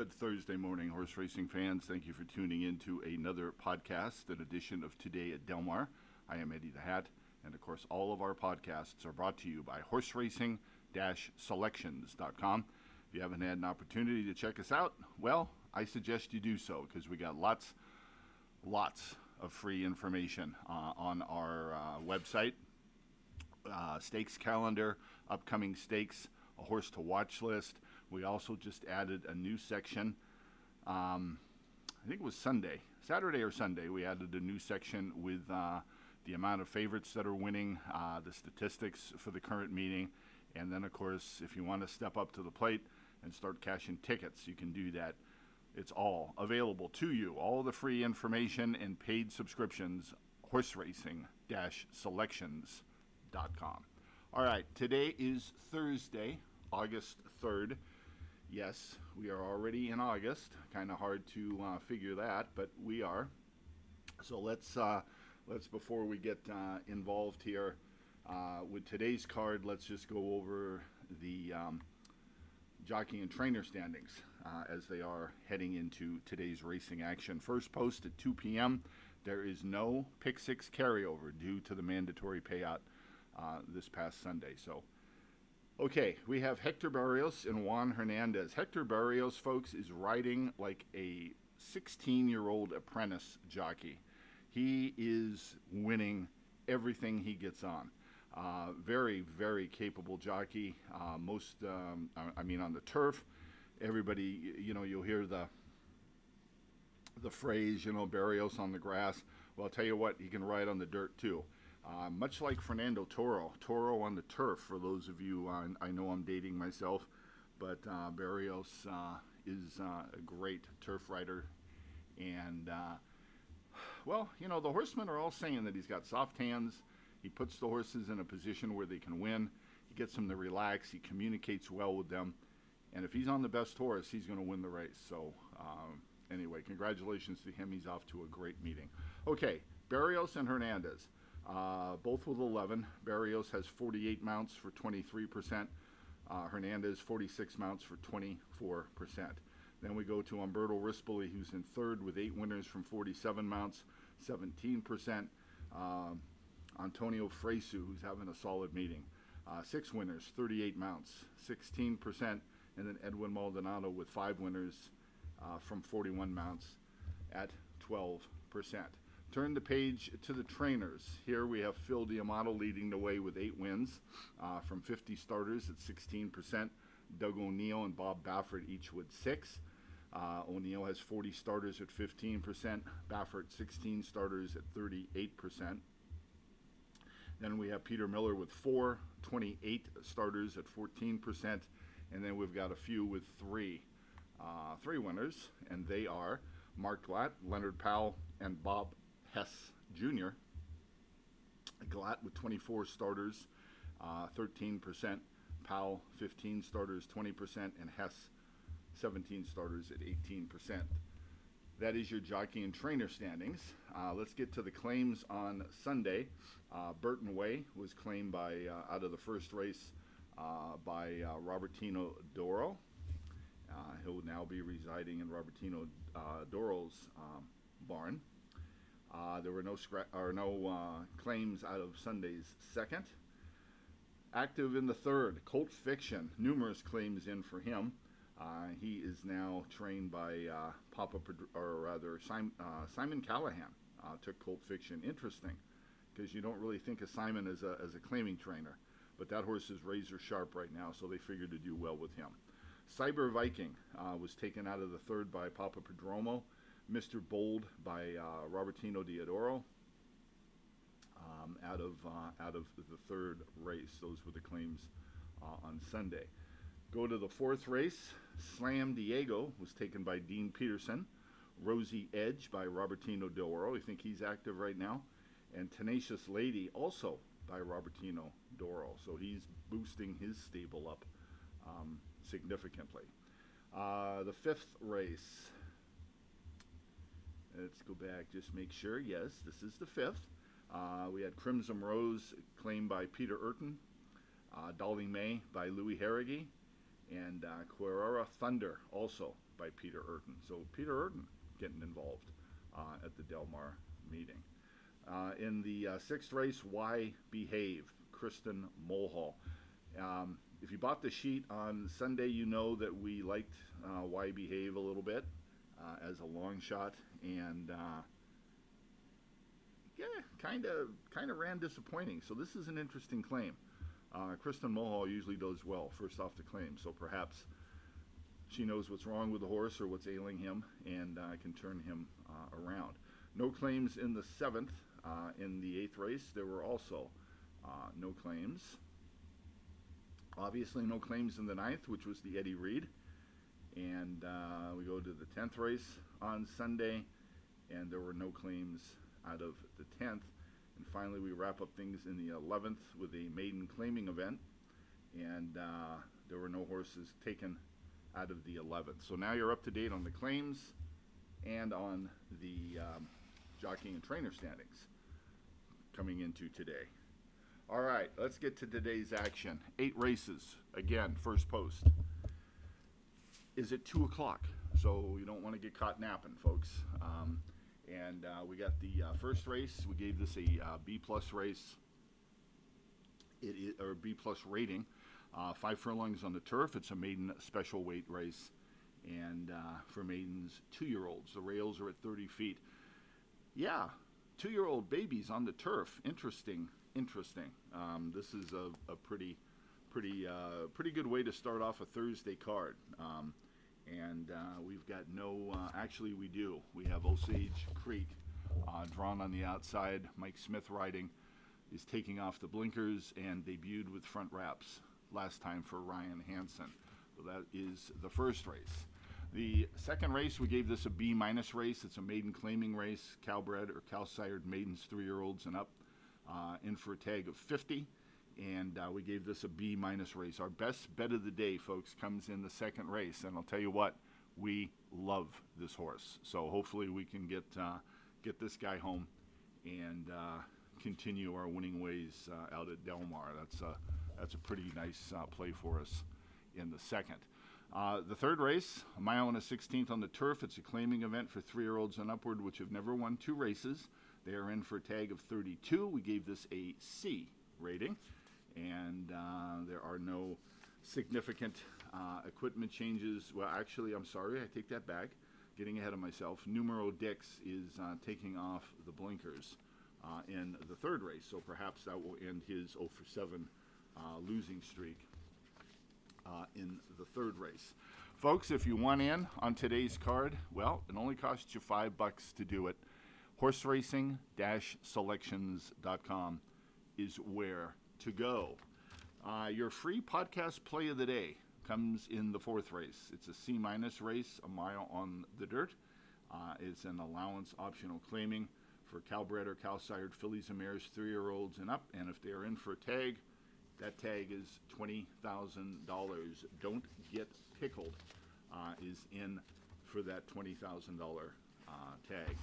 Good Thursday morning, horse racing fans. Thank you for tuning in to another podcast, an edition of Today at Del Mar. I am Eddie the Hat, and of course, all of our podcasts are brought to you by horse racing selections.com. If you haven't had an opportunity to check us out, well, I suggest you do so because we got lots, lots of free information uh, on our uh, website. Uh, stakes calendar, upcoming stakes, a horse to watch list we also just added a new section. Um, I think it was Sunday, Saturday or Sunday. We added a new section with uh, the amount of favorites that are winning, uh, the statistics for the current meeting, and then, of course, if you want to step up to the plate and start cashing tickets, you can do that. It's all available to you. All the free information and paid subscriptions, horse racing selections.com. All right, today is Thursday, August 3rd. Yes, we are already in August. Kind of hard to uh, figure that, but we are. So let's uh, let's before we get uh, involved here uh, with today's card, let's just go over the um, jockey and trainer standings uh, as they are heading into today's racing action. First post at 2 p.m. There is no pick six carryover due to the mandatory payout uh, this past Sunday. So Okay, we have Hector Berrios and Juan Hernandez. Hector Berrios, folks, is riding like a 16 year old apprentice jockey. He is winning everything he gets on. Uh, very, very capable jockey. Uh, most, um, I, mean, on the turf, everybody, you know, you'll hear the the phrase, you know, Berrios on the grass. Well, I'll tell you what, he can ride on the dirt too. Uh, much like Fernando Toro, Toro on the turf. For those of you, uh, I know I'm dating myself, but uh, Berrios uh, is uh, a great turf rider, and uh, well, you know the horsemen are all saying that he's got soft hands. He puts the horses in a position where they can win. He gets them to relax. He communicates well with them, and if he's on the best horse, he's going to win the race. So. Um, anyway, congratulations to him. He's off to a great meeting. Okay, Berrios and Hernandez. Uh, both with 11. Berrios has 48 mounts for 23%. Uh, Hernandez 46 mounts for 24%. Then we go to Umberto Rispoli, who's in third with eight winners from 47 mounts, 17%. Um, Antonio Fresu, who's having a solid meeting, uh, six winners, 38 mounts, 16%. And then Edwin Maldonado with five winners uh, from 41 mounts at 12%. Turn the page to the trainers. Here we have Phil D'Amato leading the way with eight wins uh, from 50 starters at 16%. Doug O'Neill and Bob Baffert each with six. Uh, O'Neill has 40 starters at 15%. Baffert 16 starters at 38%. Then we have Peter Miller with four, 28 starters at 14%. And then we've got a few with three, uh, three winners, and they are Mark Glatt, Leonard Powell, and Bob Hess Jr. Glatt with 24 starters, uh, 13%. Powell, 15 starters, 20%. And Hess, 17 starters at 18%. That is your jockey and trainer standings. Uh, let's get to the claims on Sunday. Uh, Burton Way was claimed by uh, out of the first race uh, by uh, Robertino Diodoro. Uh, he'll now be residing in Robertino Diodoro's um, barn. Uh, there were no scra- or no uh, claims out of Sunday's second. Active in the third, Colt Fiction, numerous claims in for him. Uh, he is now trained by uh, Papa, or rather Simon, uh, Simon Callahan. Uh, took Colt Fiction. Interesting, because you don't really think of Simon as a as a claiming trainer, but that horse is razor sharp right now, so they figured to do well with him. Cyber Viking was taken out of the third by Papaprodromou. Mr. Bold by uh, Robertino Diodoro um, out of uh, out of the third race. Those were the claims uh, on Sunday. Go to the fourth race. Slam Diego was taken by Dean Pederson. Rosie Edge by Robertino Diodoro. I think he's active right now. And Tenacious Lady also by Robertino Diodoro. So he's boosting his stable up um, significantly. Uh, the fifth race, Let's go back, just make sure. Yes, this is the fifth. Uh, we had Crimson Rose claimed by Peter Eurton, uh, May by Louis Harrigy, and uh, Carrera Thunder also by Peter Eurton. So Peter Eurton getting involved uh, at the Del Mar meeting. Uh, in the uh, sixth race, Why Behave, Kristen Mulhall. Um, if you bought the sheet on Sunday, you know that we liked uh, Why Behave a little bit uh, as a long shot, and uh, yeah, kind of kind of ran disappointing. So this is an interesting claim. Uh, Kristen Mulhall usually does well first off the claim, so perhaps she knows what's wrong with the horse or what's ailing him and uh, can turn him uh, around. No claims in the seventh. Uh, in the eighth race, there were also uh, no claims. Obviously, no claims in the ninth, which was the Eddie Read. And uh, we go to the tenth race on Sunday, and there were no claims out of the tenth. And finally, we wrap up things in the 11th with a maiden claiming event, and uh, there were no horses taken out of the 11th. So now you're up to date on the claims and on the um, jockeying and trainer standings coming into today. All right, let's get to today's action. Eight races. Again, first post. Is it 2 o'clock? So you don't want to get caught napping, folks. Um, and uh, we got the uh, first race. We gave this a uh, B plus race. It is, or B plus rating. Uh, five furlongs on the turf. It's a maiden special weight race, and uh, for maidens two-year-olds, the rails are at 30 feet. Yeah, two-year-old babies on the turf. Interesting, interesting. Um, this is a, a pretty, pretty, uh, pretty good way to start off a Thursday card. Um, and uh, we've got no. Uh, actually, we do. We have Osage Creek uh, drawn on the outside. Mike Smith riding is taking off the blinkers and debuted with front wraps last time for Ryan Hansen. So that is the first race. The second race, we gave this a B minus race. It's a maiden claiming race, Cal-bred or Cal-sired maidens, three year olds and up, uh, in for a tag of 50 and uh, we gave this a B minus race. Our best bet of the day, folks, comes in the second race, and I'll tell you what, we love this horse. So hopefully we can get uh, get this guy home and uh, continue our winning ways uh, out at Del Mar. That's a that's a pretty nice uh, play for us in the second. Uh, the third race, a mile and a 16th on the turf. It's a claiming event for three-year-olds and upward, which have never won two races. They are in for a tag of 32. We gave this a C rating and uh, there are no significant uh, equipment changes. Well, actually, I'm sorry, I take that back. Getting ahead of myself. Numero Dix is uh, taking off the blinkers uh, in the third race, so perhaps that will end his 0 for 7 uh, losing streak uh, in the third race. Folks, if you want in on today's card, well, it only costs you five bucks to do it. Horse racing selections.com is where to go. Uh, your free podcast play of the day comes in the fourth race. It's a C minus race, a mile on the dirt. Uh, it's an allowance optional claiming for Cal-bred or Cal-sired fillies and mares, three year olds and up. And if they're in for a tag, that tag is $20,000. Don't get pickled uh, is in for that $20,000 uh, tag.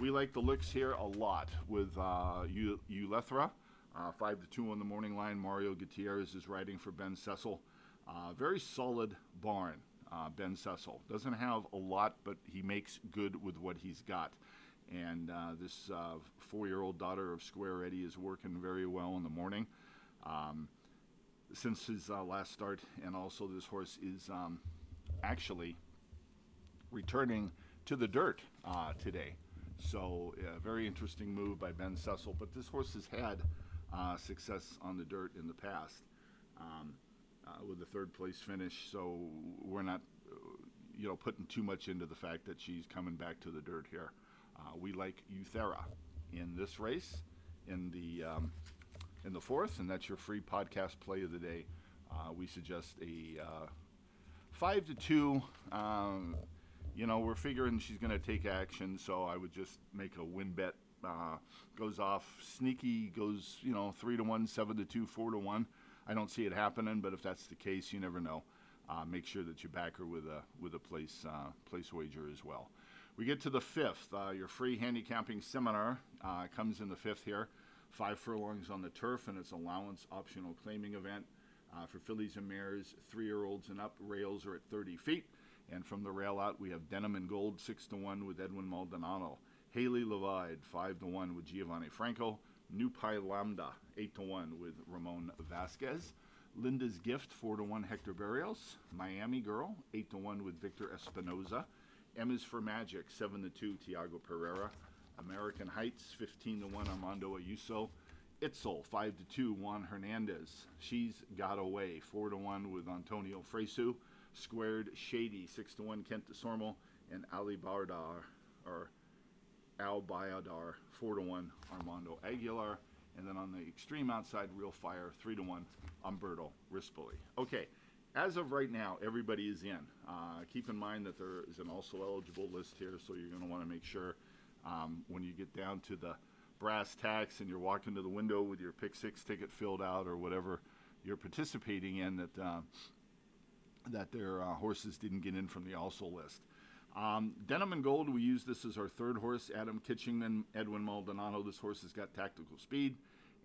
We like the looks here a lot with uh, Ulethra. Uh, five to two on the morning line. Mario Gutierrez is riding for Ben Cecil. Uh, very solid barn. Uh, ben Cecil doesn't have a lot, but he makes good with what he's got. And uh, this uh, four-year-old daughter of Square Eddie is working very well in the morning. Um, since his uh, last start, and also this horse is um, actually returning to the dirt today. So, a very interesting move by Ben Cecil. But this horse has had uh, success on the dirt in the past um, uh, with a third place finish. So we're not, you know, putting too much into the fact that she's coming back to the dirt here. Uh, we like Uthera in this race in the um, in the fourth, and that's your free podcast play of the day. Uh, we suggest a uh, five to two. Um, you know, we're figuring she's going to take action, so I would just make a win bet uh, goes off sneaky, goes you know three to one, seven to two, four to one. I don't see it happening, but if that's the case, you never know. Uh, make sure that you back her with a with a place uh, place wager as well. We get to the fifth. Uh, your free handicapping seminar uh, comes in the fifth here. Five furlongs on the turf, and it's allowance optional claiming event. For fillies and mares, three year olds and up, rails are at 30 feet. And from the rail out, we have Denim and Gold, 6 to 1 with Edwin Maldonado. Haley Levide, 5 to 1 with Giovanni Franco. New Pi Lambda, 8 to 1 with Ramon Vasquez. Linda's Gift, 4 to 1 Hector Berrios. Miami Girl, 8 to 1 with Victor Espinoza. Emma's for Magic, 7 to 2 Tiago Pereira. American Heights, 15 to 1 Armando Ayuso. Itzel, 5 to 2 Juan Hernandez. She's Got Away, 4 to 1 with Antonio Fresu. Squared Shady, 6 to 1 Kent Desormeaux. And Ali Bardar, or Al Bayadar, 4 to 1 Armando Aguilar. And then on the extreme outside, Real Fire, 3 to 1 Umberto Rispoli. Okay, as of right now, everybody is in. Uh, keep in mind that there is an also eligible list here, so you're going to want to make sure um, when you get down to the brass tacks and you're walking to the window with your pick six ticket filled out or whatever you're participating in that uh, that their uh, horses didn't get in from the also list. Um, Denim and Gold, we use this as our third horse. Adam Kitchingman, Edwin Maldonado. This horse has got tactical speed,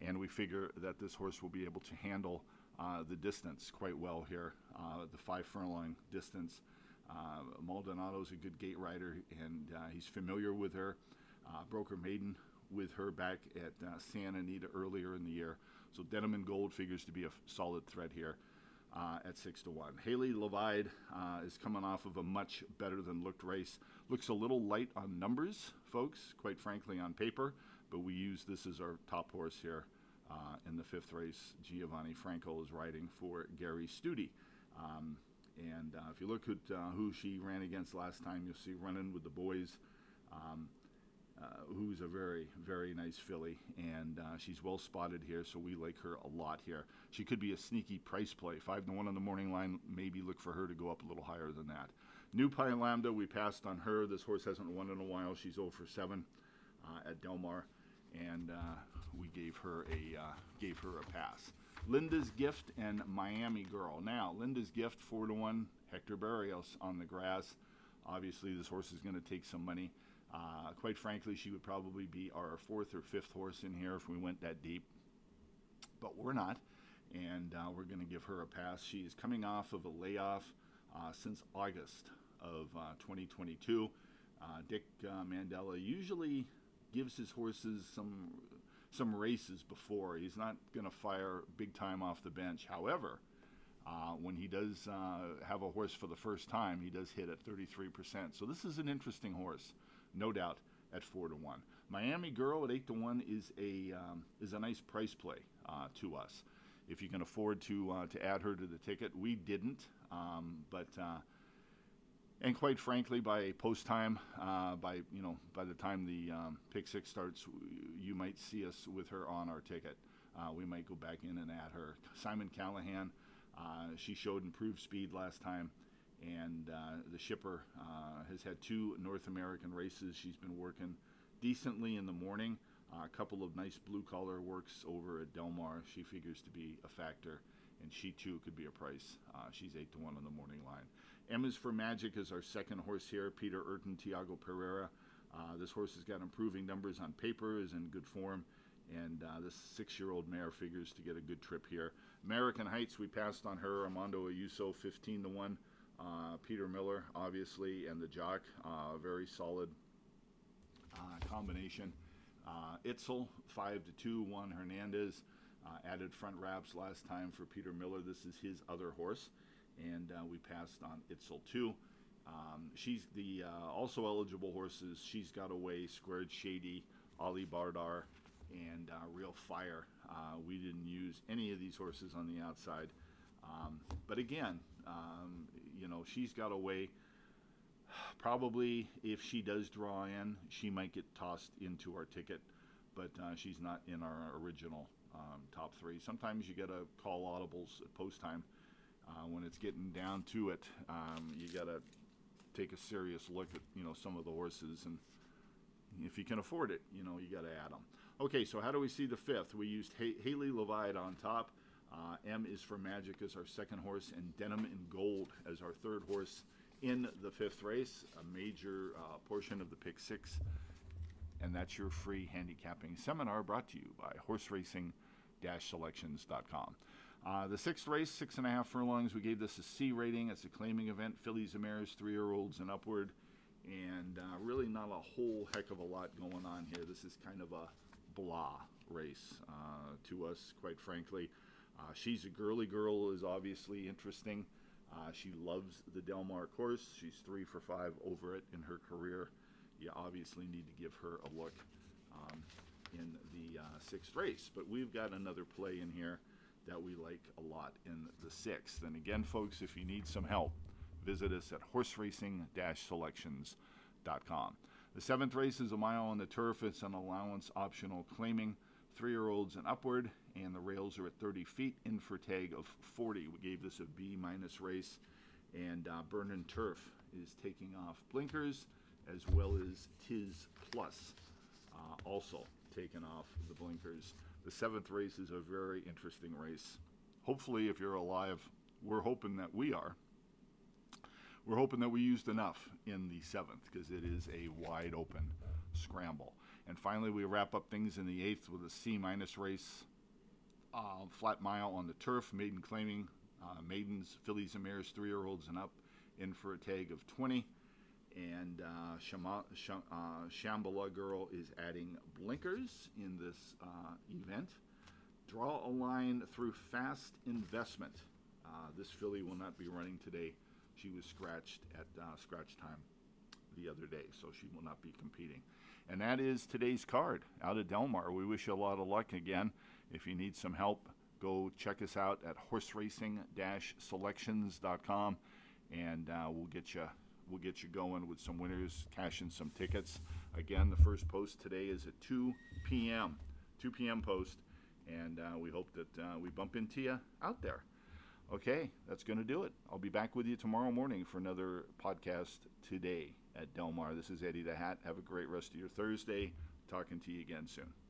and we figure that this horse will be able to handle uh, the distance quite well here, uh, the five furlong distance. Uh, Maldonado's a good gate rider, and uh, he's familiar with her. Uh, broker maiden with her back at uh, Santa Anita earlier in the year. So Denim and Gold figures to be a f- solid threat here uh, at six to one. Haley Levide uh, is coming off of a much better than looked race. Looks a little light on numbers, folks. Quite frankly, on paper, but we use this as our top horse here uh, in the fifth race. Giovanni Franco is riding for Gary Stute. Um, and uh, if you look at uh, who she ran against last time, you'll see running with the boys. Um, uh, who's a very, very nice filly, and uh, she's well spotted here, so we like her a lot here. She could be a sneaky price play. Five to one on the morning line, maybe look for her to go up a little higher than that. New Pi Lambda, we passed on her. This horse hasn't won in a while. She's 0 for 7 uh, at Del Mar, and uh, we gave her a uh, gave her a pass. Linda's Gift and Miami Girl. Now, Linda's Gift, 4 to 1, Hector Berrios on the grass. Obviously, this horse is going to take some money. Uh, quite frankly, she would probably be our fourth or fifth horse in here if we went that deep, but we're not, and uh, we're going to give her a pass. She is coming off of a layoff uh, since August of uh, 2022. Uh, Dick uh, Mandella usually gives his horses some some races before. He's not going to fire big time off the bench. However, uh, when he does uh, have a horse for the first time, he does hit at 33%. So this is an interesting horse no doubt, at four to one. Miami Girl at eight to one is a um, is a nice price play uh, to us. If you can afford to uh, to add her to the ticket, we didn't, um, but. Uh, and quite frankly, by post time, uh, by you know, by the time the um, pick six starts, you might see us with her on our ticket. Uh, we might go back in and add her. Simon Callahan, uh, she showed improved speed last time and uh, the shipper uh, has had two North American races. She's been working decently in the morning. Uh, a couple of nice blue collar works over at Del Mar. She figures to be a factor, and she too could be a price. Uh, she's eight to one on the morning line. Emma's for Magic is our second horse here. Peter Eurton, Tiago Pereira. Uh, this horse has got improving numbers on paper, is in good form, and uh, this six-year-old mare figures to get a good trip here. American Heights, we passed on her. Armando Ayuso, 15 to one. Uh, Peter Miller, obviously, and the jock, uh, very solid uh, combination. Uh, Itzel, 5 to 2, Juan Hernandez. Uh, added front wraps last time for Peter Miller. This is his other horse, and uh, we passed on Itzel too. Um, she's the also eligible horses. She's got away, Squared Shady, Ali Bardar, and Real Fire. we didn't use any of these horses on the outside. Um, but again, um, you know, she's got a way. Probably, if she does draw in, she might get tossed into our ticket, but uh, she's not in our original um, top three. Sometimes you got to call audibles at post time uh, when it's getting down to it. Um, you got to take a serious look at you know some of the horses, and if you can afford it, you know you got to add them. Okay, so how do we see the fifth? We used ha- Haley Levide on top. Uh, M is for Magic as our second horse, and Denim in Gold as our third horse in the fifth race, a major uh, portion of the pick six. And that's your free handicapping seminar brought to you by Horse horseracing selections.com. Uh, the sixth race, six and a half furlongs, we gave this a C rating. It's a claiming event, fillies and mares, three year olds and upward. And uh, really not a whole heck of a lot going on here. This is kind of a blah race uh, to us, quite frankly. Uh, she's a girly girl, is obviously interesting. Uh, she loves the Del Mar course. She's three for five over it in her career. You obviously need to give her a look um, in the uh, sixth race. But we've got another play in here that we like a lot in the sixth. And again, folks, if you need some help, visit us at horseracing-selections.com. The seventh race is a mile on the turf. It's an allowance optional claiming three year olds and upward, and the rails are at 30 feet in for tag of 40. We gave this a B minus race, and uh, Burn Turf is taking off blinkers as well as Tiz Plus, uh, also taking off the blinkers. The seventh race is a very interesting race. Hopefully, if you're alive, we're hoping that we are. We're hoping that we used enough in the seventh because it is a wide open scramble. And finally, we wrap up things in the eighth with a C minus race, uh, flat mile on the turf, maiden claiming uh, maidens, fillies and mares, three year olds and up, in for a tag of 20. And uh, Shama, Sham, uh, Shambhala Girl is adding blinkers in this uh, event. Draw a line through fast investment. Uh, this filly will not be running today. She was scratched at scratch time the other day, so she will not be competing. And that is today's card out of Del Mar. We wish you a lot of luck again. If you need some help, go check us out at horseracing-selections.com, and uh, we'll get you we'll get you going with some winners, cashing some tickets. Again, the first post today is at 2 p.m. 2 p.m. post, and uh, we hope that uh, we bump into you out there. Okay, that's going to do it. I'll be back with you tomorrow morning for another podcast today at Del Mar. This is Eddie the Hat. Have a great rest of your Thursday. Talking to you again soon.